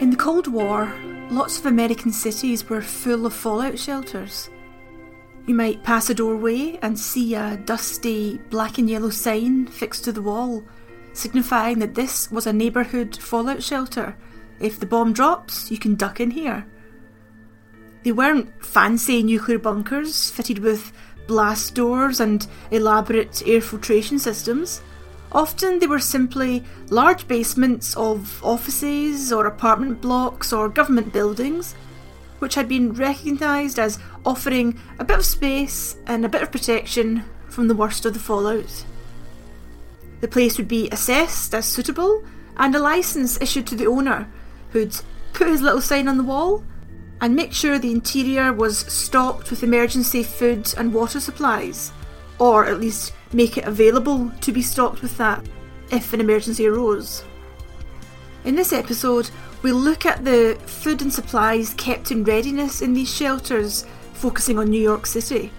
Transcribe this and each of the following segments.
In the Cold War, lots of American cities were full of fallout shelters. You might pass a doorway and see a dusty black and yellow sign fixed to the wall, signifying that this was a neighbourhood fallout shelter. If the bomb drops, you can duck in here. They weren't fancy nuclear bunkers fitted with blast doors and elaborate air filtration systems. Often they were simply large basements of offices or apartment blocks or government buildings, which had been recognised as offering a bit of space and a bit of protection from the worst of the fallout. The place would be assessed as suitable and a licence issued to the owner, who'd put his little sign on the wall and make sure the interior was stocked with emergency food and water supplies, or at least make it available to be stocked with that if an emergency arose. In this episode, we'll look at the food and supplies kept in readiness in these shelters, focusing on New York City.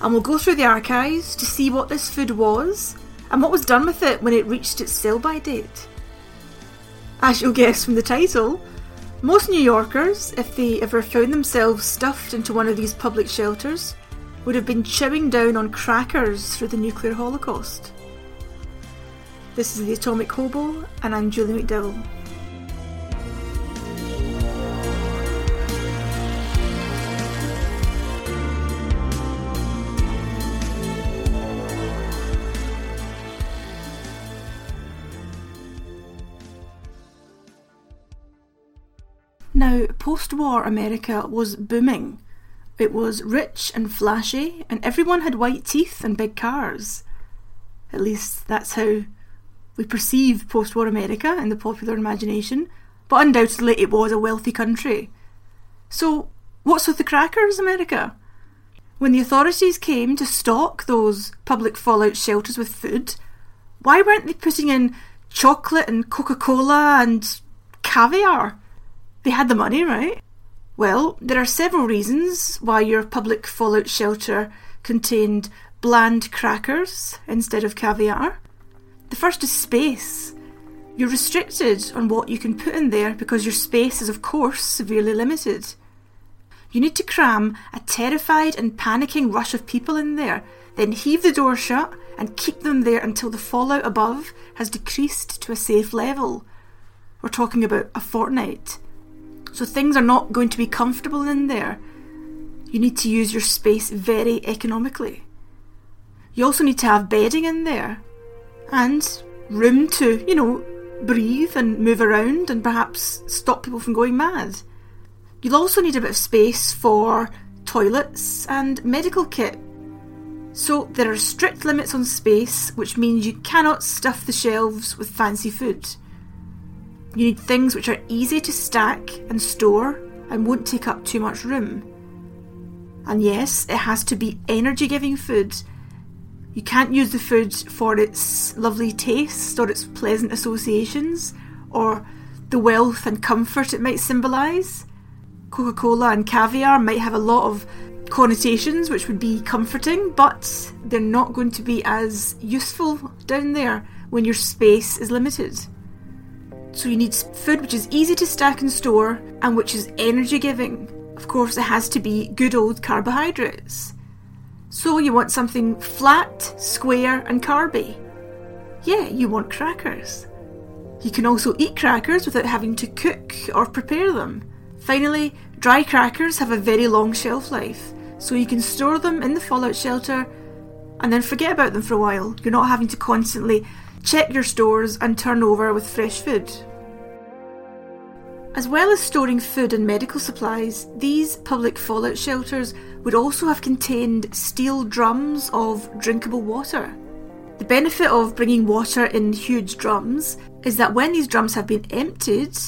And we'll go through the archives to see what this food was and what was done with it when it reached its sell by date. As you'll guess from the title, most New Yorkers, if they ever found themselves stuffed into one of these public shelters, would have been chowing down on crackers through the nuclear holocaust. This is The Atomic Hobo, and I'm Julie McDowell. Now, post war America was booming it was rich and flashy, and everyone had white teeth and big cars. At least that's how we perceive post war America in the popular imagination, but undoubtedly it was a wealthy country. So, what's with the crackers, America? When the authorities came to stock those public fallout shelters with food, why weren't they putting in chocolate and Coca Cola and caviar? They had the money, right? Well, there are several reasons why your public fallout shelter contained bland crackers instead of caviar. The first is space. You're restricted on what you can put in there because your space is, of course, severely limited. You need to cram a terrified and panicking rush of people in there, then heave the door shut and keep them there until the fallout above has decreased to a safe level. We're talking about a fortnight. So things are not going to be comfortable in there. You need to use your space very economically. You also need to have bedding in there and room to, you know, breathe and move around and perhaps stop people from going mad. You'll also need a bit of space for toilets and medical kit. So there are strict limits on space, which means you cannot stuff the shelves with fancy food. You need things which are easy to stack and store and won't take up too much room. And yes, it has to be energy giving food. You can't use the food for its lovely taste or its pleasant associations or the wealth and comfort it might symbolise. Coca Cola and caviar might have a lot of connotations which would be comforting, but they're not going to be as useful down there when your space is limited. So you need food which is easy to stack and store and which is energy giving. Of course, it has to be good old carbohydrates. So you want something flat, square, and carby. Yeah, you want crackers. You can also eat crackers without having to cook or prepare them. Finally, dry crackers have a very long shelf life, so you can store them in the fallout shelter and then forget about them for a while. You're not having to constantly check your stores and turn over with fresh food. As well as storing food and medical supplies, these public fallout shelters would also have contained steel drums of drinkable water. The benefit of bringing water in huge drums is that when these drums have been emptied,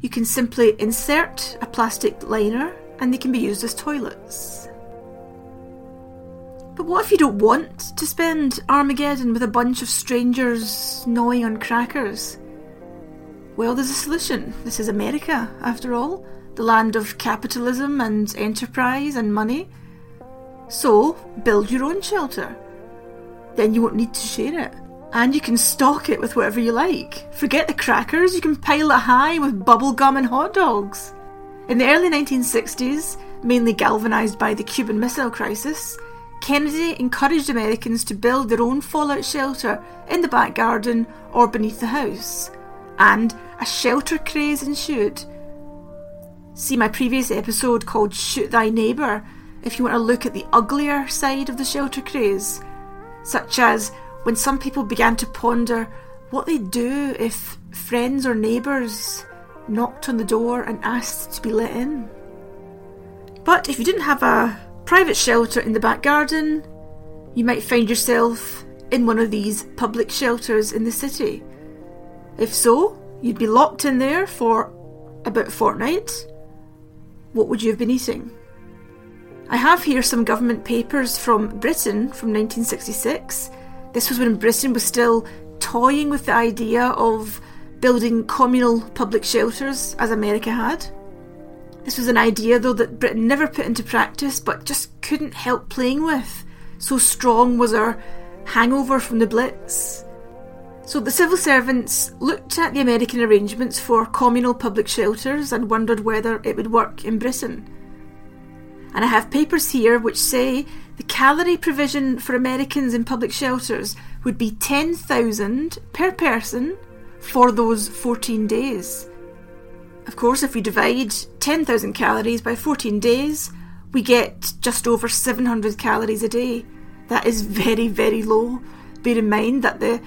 you can simply insert a plastic liner and they can be used as toilets. But what if you don't want to spend Armageddon with a bunch of strangers gnawing on crackers? Well, there's a solution. This is America, after all, the land of capitalism and enterprise and money. So, build your own shelter. Then you won't need to share it. And you can stock it with whatever you like. Forget the crackers, you can pile it high with bubble gum and hot dogs. In the early 1960s, mainly galvanised by the Cuban Missile Crisis, Kennedy encouraged Americans to build their own fallout shelter in the back garden or beneath the house, and a shelter craze ensued. See my previous episode called Shoot Thy Neighbour if you want to look at the uglier side of the shelter craze, such as when some people began to ponder what they'd do if friends or neighbours knocked on the door and asked to be let in. But if you didn't have a private shelter in the back garden, you might find yourself in one of these public shelters in the city. If so, you'd be locked in there for about a fortnight. What would you have been eating? I have here some government papers from Britain from 1966. This was when Britain was still toying with the idea of building communal public shelters as America had. This was an idea, though, that Britain never put into practice but just couldn't help playing with. So strong was our hangover from the Blitz. So the civil servants looked at the American arrangements for communal public shelters and wondered whether it would work in Britain. And I have papers here which say the calorie provision for Americans in public shelters would be 10,000 per person for those 14 days. Of course, if we divide 10,000 calories by 14 days, we get just over 700 calories a day. That is very, very low. Bear in mind that the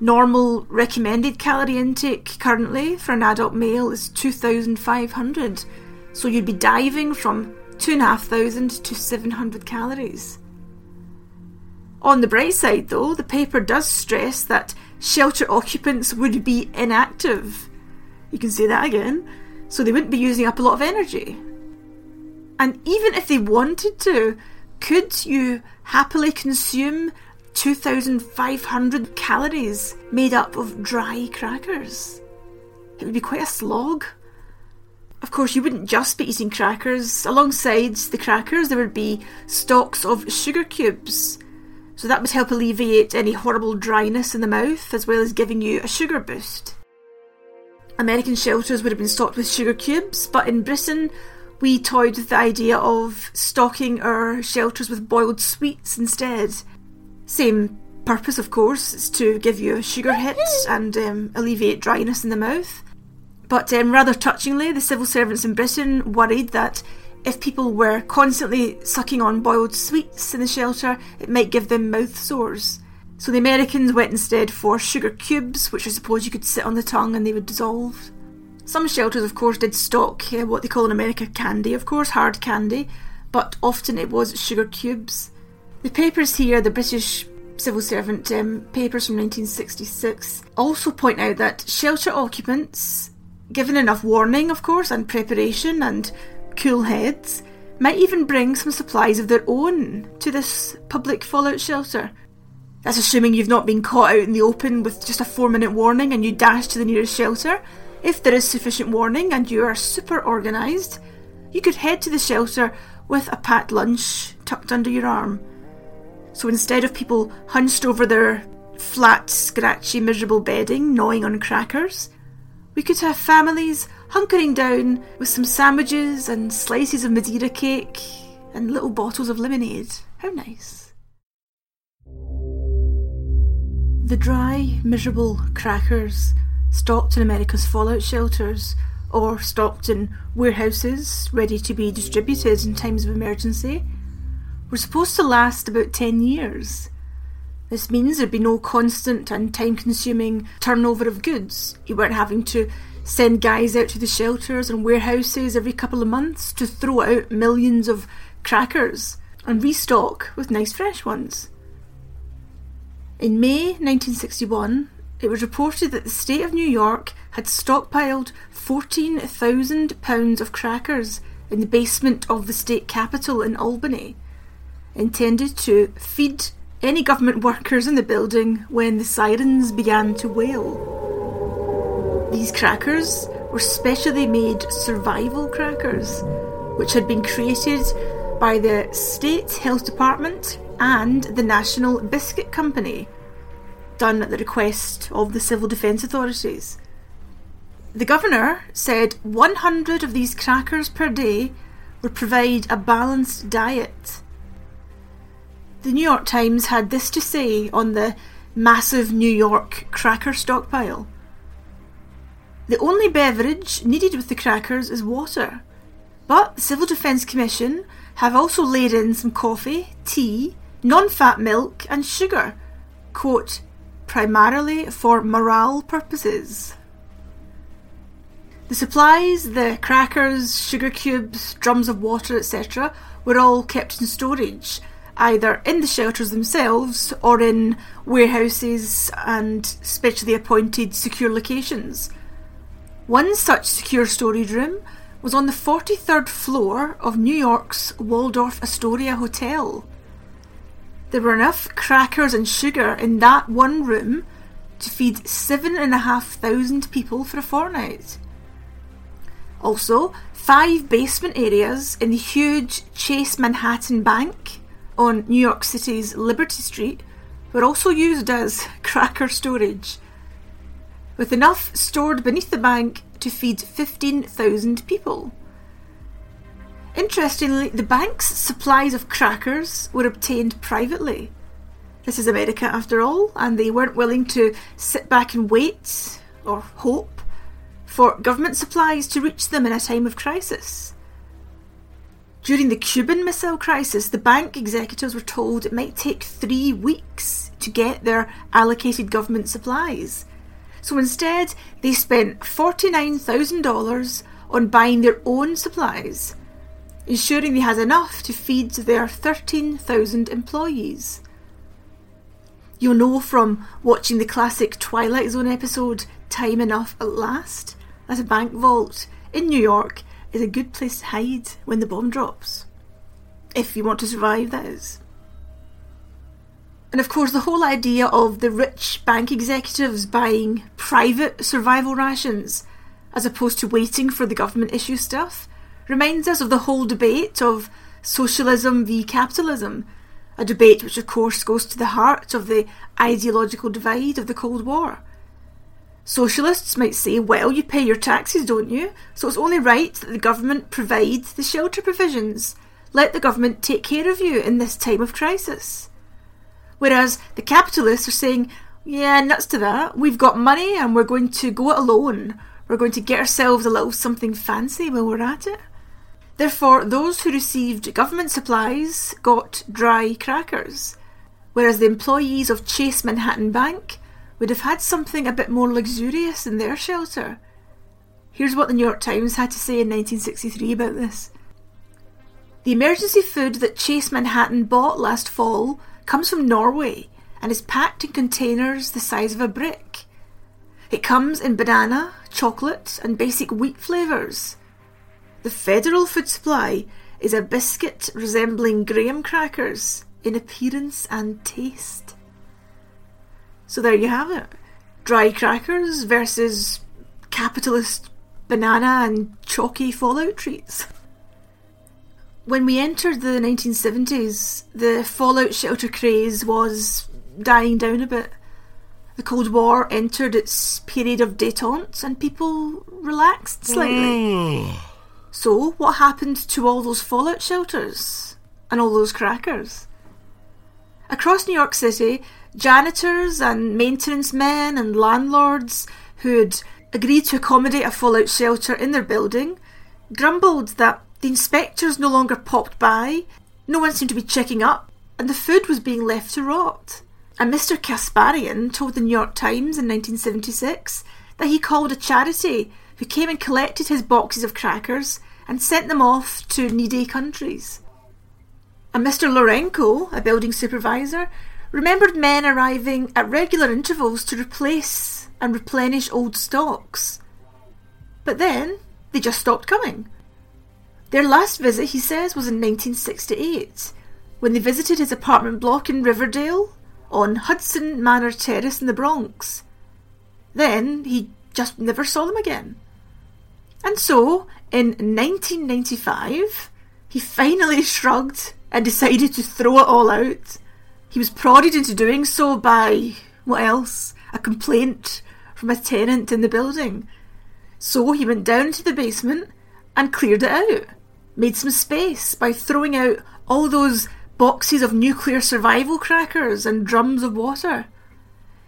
normal recommended calorie intake currently for an adult male is 2,500. So you'd be diving from 2,500 to 700 calories. On the bright side, though, the paper does stress that shelter occupants would be inactive. You can say that again so they wouldn't be using up a lot of energy. And even if they wanted to, could you happily consume 2,500 calories made up of dry crackers? It would be quite a slog. Of course, you wouldn't just be eating crackers. Alongside the crackers, there would be stocks of sugar cubes. So that would help alleviate any horrible dryness in the mouth, as well as giving you a sugar boost. American shelters would have been stocked with sugar cubes, but in Britain, we toyed with the idea of stocking our shelters with boiled sweets instead. Same purpose, of course, is to give you a sugar hit and um, alleviate dryness in the mouth. But um, rather touchingly, the civil servants in Britain worried that if people were constantly sucking on boiled sweets in the shelter, it might give them mouth sores. So the Americans went instead for sugar cubes, which I suppose you could sit on the tongue and they would dissolve. Some shelters, of course, did stock uh, what they call in America candy, of course, hard candy, but often it was sugar cubes. The papers here, the British civil servant um, papers from 1966, also point out that shelter occupants, given enough warning, of course, and preparation and cool heads, might even bring some supplies of their own to this public fallout shelter that's assuming you've not been caught out in the open with just a four minute warning and you dash to the nearest shelter. If there is sufficient warning and you are super organised, you could head to the shelter with a packed lunch tucked under your arm. So instead of people hunched over their flat, scratchy, miserable bedding, gnawing on crackers, we could have families hunkering down with some sandwiches and slices of Madeira cake and little bottles of lemonade. How nice. The dry, miserable crackers stocked in America's fallout shelters or stocked in warehouses ready to be distributed in times of emergency were supposed to last about 10 years. This means there'd be no constant and time consuming turnover of goods. You weren't having to send guys out to the shelters and warehouses every couple of months to throw out millions of crackers and restock with nice fresh ones. In May 1961, it was reported that the state of New York had stockpiled 14,000 pounds of crackers in the basement of the state capitol in Albany, intended to feed any government workers in the building when the sirens began to wail. These crackers were specially made survival crackers, which had been created by the State Health Department and the National Biscuit Company. done at the request of the civil defence authorities. The governor said 100 of these crackers per day would provide a balanced diet. The New York Times had this to say on the massive New York cracker stockpile. The only beverage needed with the crackers is water, but the Civil Defence Commission have also laid in some coffee, tea, non fat milk, and sugar, quote, primarily for morale purposes. The supplies, the crackers, sugar cubes, drums of water, etc., were all kept in storage, either in the shelters themselves or in warehouses and specially appointed secure locations. One such secure storage room was on the 43rd floor of New York's Waldorf Astoria Hotel. There were enough crackers and sugar in that one room to feed seven and a half thousand people for a fortnight. Also, five basement areas in the huge Chase Manhattan Bank on New York City's Liberty Street were also used as cracker storage, with enough stored beneath the bank to feed 15,000 people. Interestingly, the bank's supplies of crackers were obtained privately. This is America after all, and they weren't willing to sit back and wait, or hope, for government supplies to reach them in a time of crisis. During the Cuban Missile Crisis, the bank executives were told it might take three weeks to get their allocated government supplies. So instead, they spent $49,000 on buying their own supplies, ensuring they had enough to feed their 13,000 employees. You'll know from watching the classic Twilight Zone episode Time Enough at Last that a bank vault in New York is a good place to hide when the bomb drops. If you want to survive, that is. And of course, the whole idea of the rich bank executives buying private survival rations as opposed to waiting for the government issue stuff reminds us of the whole debate of socialism v capitalism, a debate which, of course, goes to the heart of the ideological divide of the Cold War. Socialists might say, well, you pay your taxes, don't you? So it's only right that the government provide the shelter provisions. Let the government take care of you in this time of crisis. Whereas the capitalists are saying, yeah, nuts to that. We've got money and we're going to go it alone. We're going to get ourselves a little something fancy while we're at it. Therefore, those who received government supplies got dry crackers, whereas the employees of Chase Manhattan Bank would have had something a bit more luxurious in their shelter. Here's what the New York Times had to say in 1963 about this. The emergency food that Chase Manhattan bought last fall comes from Norway and is packed in containers the size of a brick. It comes in banana, chocolate, and basic wheat flavours. The federal food supply is a biscuit resembling graham crackers in appearance and taste. So there you have it. Dry crackers versus capitalist banana and chalky fallout treats. When we entered the 1970s, the fallout shelter craze was dying down a bit. The Cold War entered its period of detente and people relaxed slightly. Mm. so, what happened to all those fallout shelters? And all those crackers? Across New York City, janitors and maintenance men and landlords who'd agreed to accommodate a fallout shelter in their building grumbled that the inspectors no longer popped by, no one seemed to be checking up, and the food was being left to rot. And Mr. Kasparian told the New York Times in 1976 that he called a charity who came and collected his boxes of crackers and sent them off to needy countries. And Mr. Lourenco, a building supervisor, remembered men arriving at regular intervals to replace and replenish old stocks. But then they just stopped coming. Their last visit, he says, was in 1968, when they visited his apartment block in Riverdale on Hudson Manor Terrace in the Bronx. Then he just never saw them again. And so, in 1995, he finally shrugged and decided to throw it all out he was prodded into doing so by, What else? A complaint from a tenant in the building. So he went down to the basement and cleared it out. Made some space by throwing out all those boxes of nuclear survival crackers and drums of water.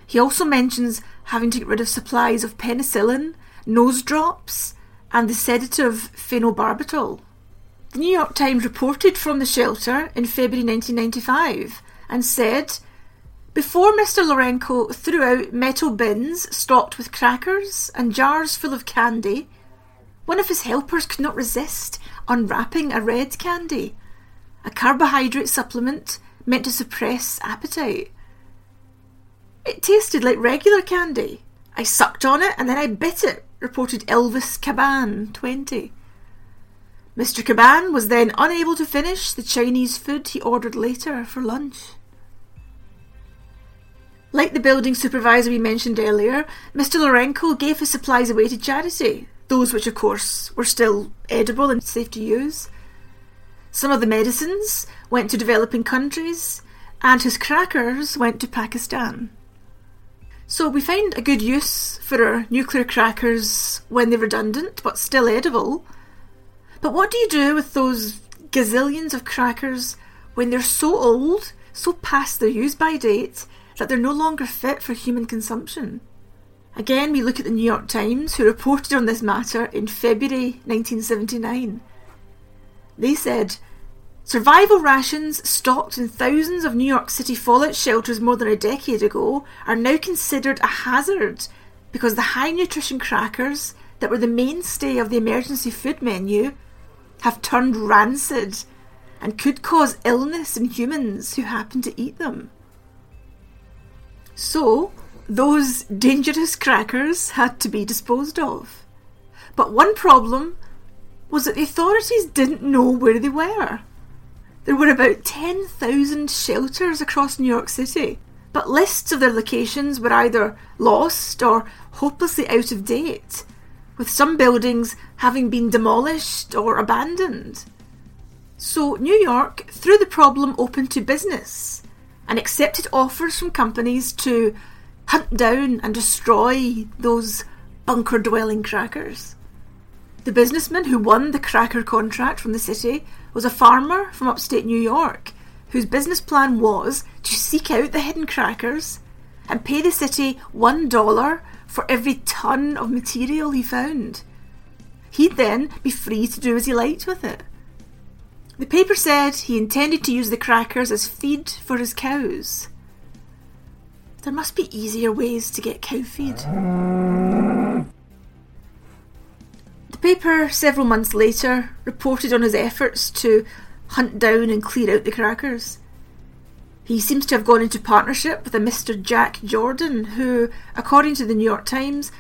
He also mentions having to get rid of supplies of penicillin, nose drops, and the sedative phenobarbital. The New York Times reported from the shelter in February 1995 and said before Mr. Lourenco threw out metal bins stocked with crackers and jars full of candy, one of his helpers could not resist unwrapping a red candy, a carbohydrate supplement meant to suppress appetite. It tasted like regular candy. I sucked on it and then I bit it, reported Elvis Caban, 20. Mr. Caban was then unable to finish the Chinese food he ordered later for lunch. Like the building supervisor we mentioned earlier, Mr. Lourenco gave his supplies away to charity, those which, of course, were still edible and safe to use. Some of the medicines went to developing countries, and his crackers went to Pakistan. So we find a good use for our nuclear crackers when they're redundant but still edible. But what do you do with those gazillions of crackers when they're so old, so past their use by date, that they're no longer fit for human consumption. Again, we look at the New York Times, who reported on this matter in February 1979. They said, Survival rations stocked in thousands of New York City fallout shelters more than a decade ago are now considered a hazard because the high nutrition crackers that were the mainstay of the emergency food menu have turned rancid and could cause illness in humans who happen to eat them. So, those dangerous crackers had to be disposed of. But one problem was that the authorities didn't know where they were. There were about 10,000 shelters across New York City, but lists of their locations were either lost or hopelessly out of date, with some buildings having been demolished or abandoned. So New York threw the problem open to business and accepted offers from companies to hunt down and destroy those bunker dwelling crackers. The businessman who won the cracker contract from the city was a farmer from upstate New York whose business plan was to seek out the hidden crackers and pay the city one dollar for every ton of material he found. He'd then be free to do as he liked with it. The paper said he intended to use the crackers as feed for his cows. There must be easier ways to get cow feed. The paper, several months later, reported on his efforts to hunt down and clear out the crackers. He seems to have gone into partnership with a Mr. Jack Jordan, who, according to the New York Times,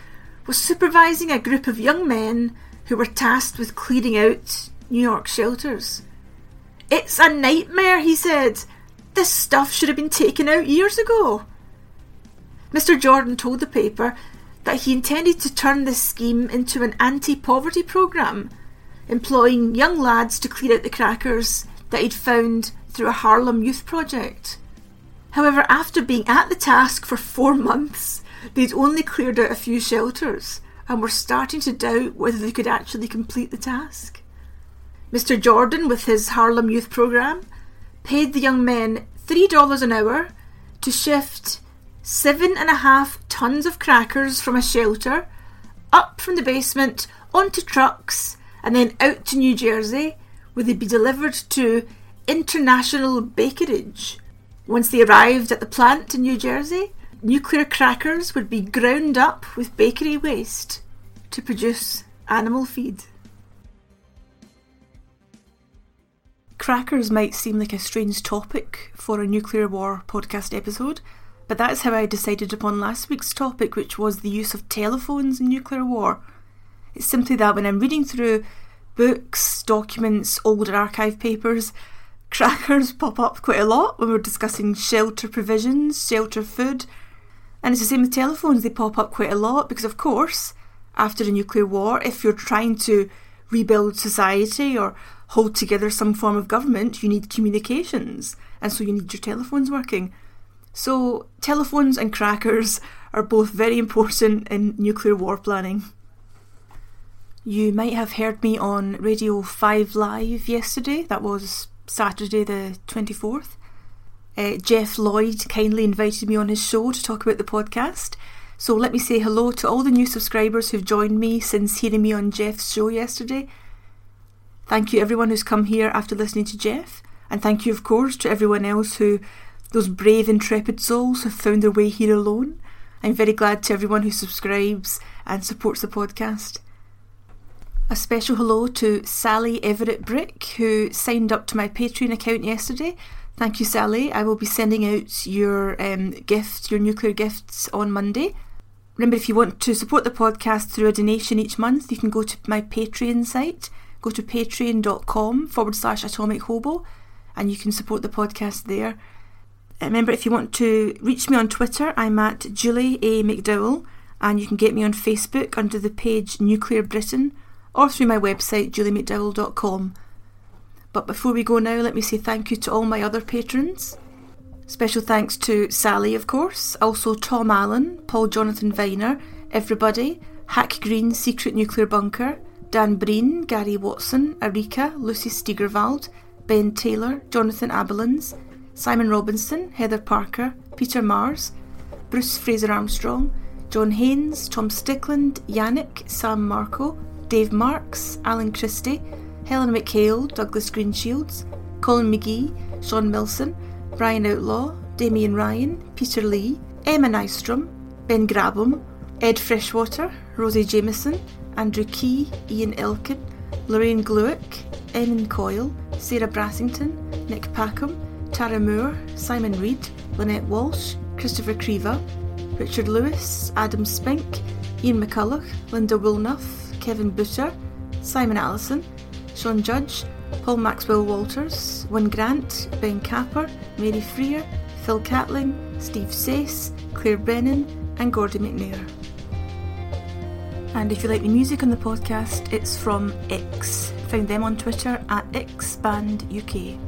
was supervising a group of young men who were tasked with clearing out New York shelters. It's a nightmare, he said. This stuff should have been taken out years ago. Mr. Jordan told the paper that he intended to turn this scheme into an anti poverty programme, employing young lads to clear out the crackers that he'd found through a Harlem youth project. However, after being at the task for four months, they'd only cleared out a few shelters and were starting to doubt whether they could actually complete the task. Mr. Jordan, with his Harlem Youth Programme, paid the young men $3 an hour to shift seven and a half tons of crackers from a shelter up from the basement onto trucks and then out to New Jersey, where they'd be delivered to International Bakerage. Once they arrived at the plant in New Jersey, nuclear crackers would be ground up with bakery waste to produce animal feed. Crackers might seem like a strange topic for a nuclear war podcast episode, but that's how I decided upon last week's topic, which was the use of telephones in nuclear war. It's simply that when I'm reading through books, documents, older archive papers, crackers pop up quite a lot when we're discussing shelter provisions, shelter food, and it's the same with telephones, they pop up quite a lot because, of course, after a nuclear war, if you're trying to rebuild society or hold together some form of government, you need communications, and so you need your telephones working. So, telephones and crackers are both very important in nuclear war planning. You might have heard me on Radio 5 Live yesterday, that was Saturday the 24th. Uh, Jeff Lloyd kindly invited me on his show to talk about the podcast. So let me say hello to all the new subscribers who've joined me since hearing me on Jeff's show yesterday. Thank you everyone who's come here after listening to Jeff, and thank you of course to everyone else who those brave intrepid souls who found their way here alone. I'm very glad to everyone who subscribes and supports the podcast. A special hello to Sally Everett Brick, who signed up to my Patreon account yesterday Thank you, Sally. I will be sending out your um, gifts, your nuclear gifts, on Monday. Remember, if you want to support the podcast through a donation each month, you can go to my Patreon site. Go to patreon.com forward slash atomic hobo and you can support the podcast there. Uh, Remember, if you want to reach me on Twitter, I'm at Julie A. McDowell and you can get me on Facebook under the page Nuclear Britain or through my website, juliemcdowell.com. But before we go now, let me say thank you to all my other patrons. Special thanks to Sally, of course, also Tom Allen, Paul Jonathan Viner, everybody, Hack Green Secret Nuclear Bunker, Dan Breen, Gary Watson, Arika, Lucy Steigerwald, Ben Taylor, Jonathan Abelins, Simon Robinson, Heather Parker, Peter Mars, Bruce Fraser Armstrong, John Haynes, Tom Stickland, Yannick, Sam Marco, Dave Marks, Alan Christie, Helen McHale, Douglas Greenshields, Colin McGee, Sean Milson, Brian Outlaw, Damien Ryan, Peter Lee, Emma Nystrom, Ben Grabham, Ed Freshwater, Rosie Jameson, Andrew Key, Ian Elkin, Lorraine Gluick, Eamon Coyle, Sarah Brassington, Nick Packham, Tara Moore, Simon Reed, Lynette Walsh, Christopher Creva, Richard Lewis, Adam Spink, Ian McCulloch, Linda Woolnuff, Kevin Butcher, Simon Allison, Sean Judge, Paul Maxwell Walters, Wyn Grant, Ben Capper, Mary Freer, Phil Catling, Steve Sace, Claire Brennan, and Gordy McNair. And if you like the music on the podcast, it's from X. Find them on Twitter at XBandUK.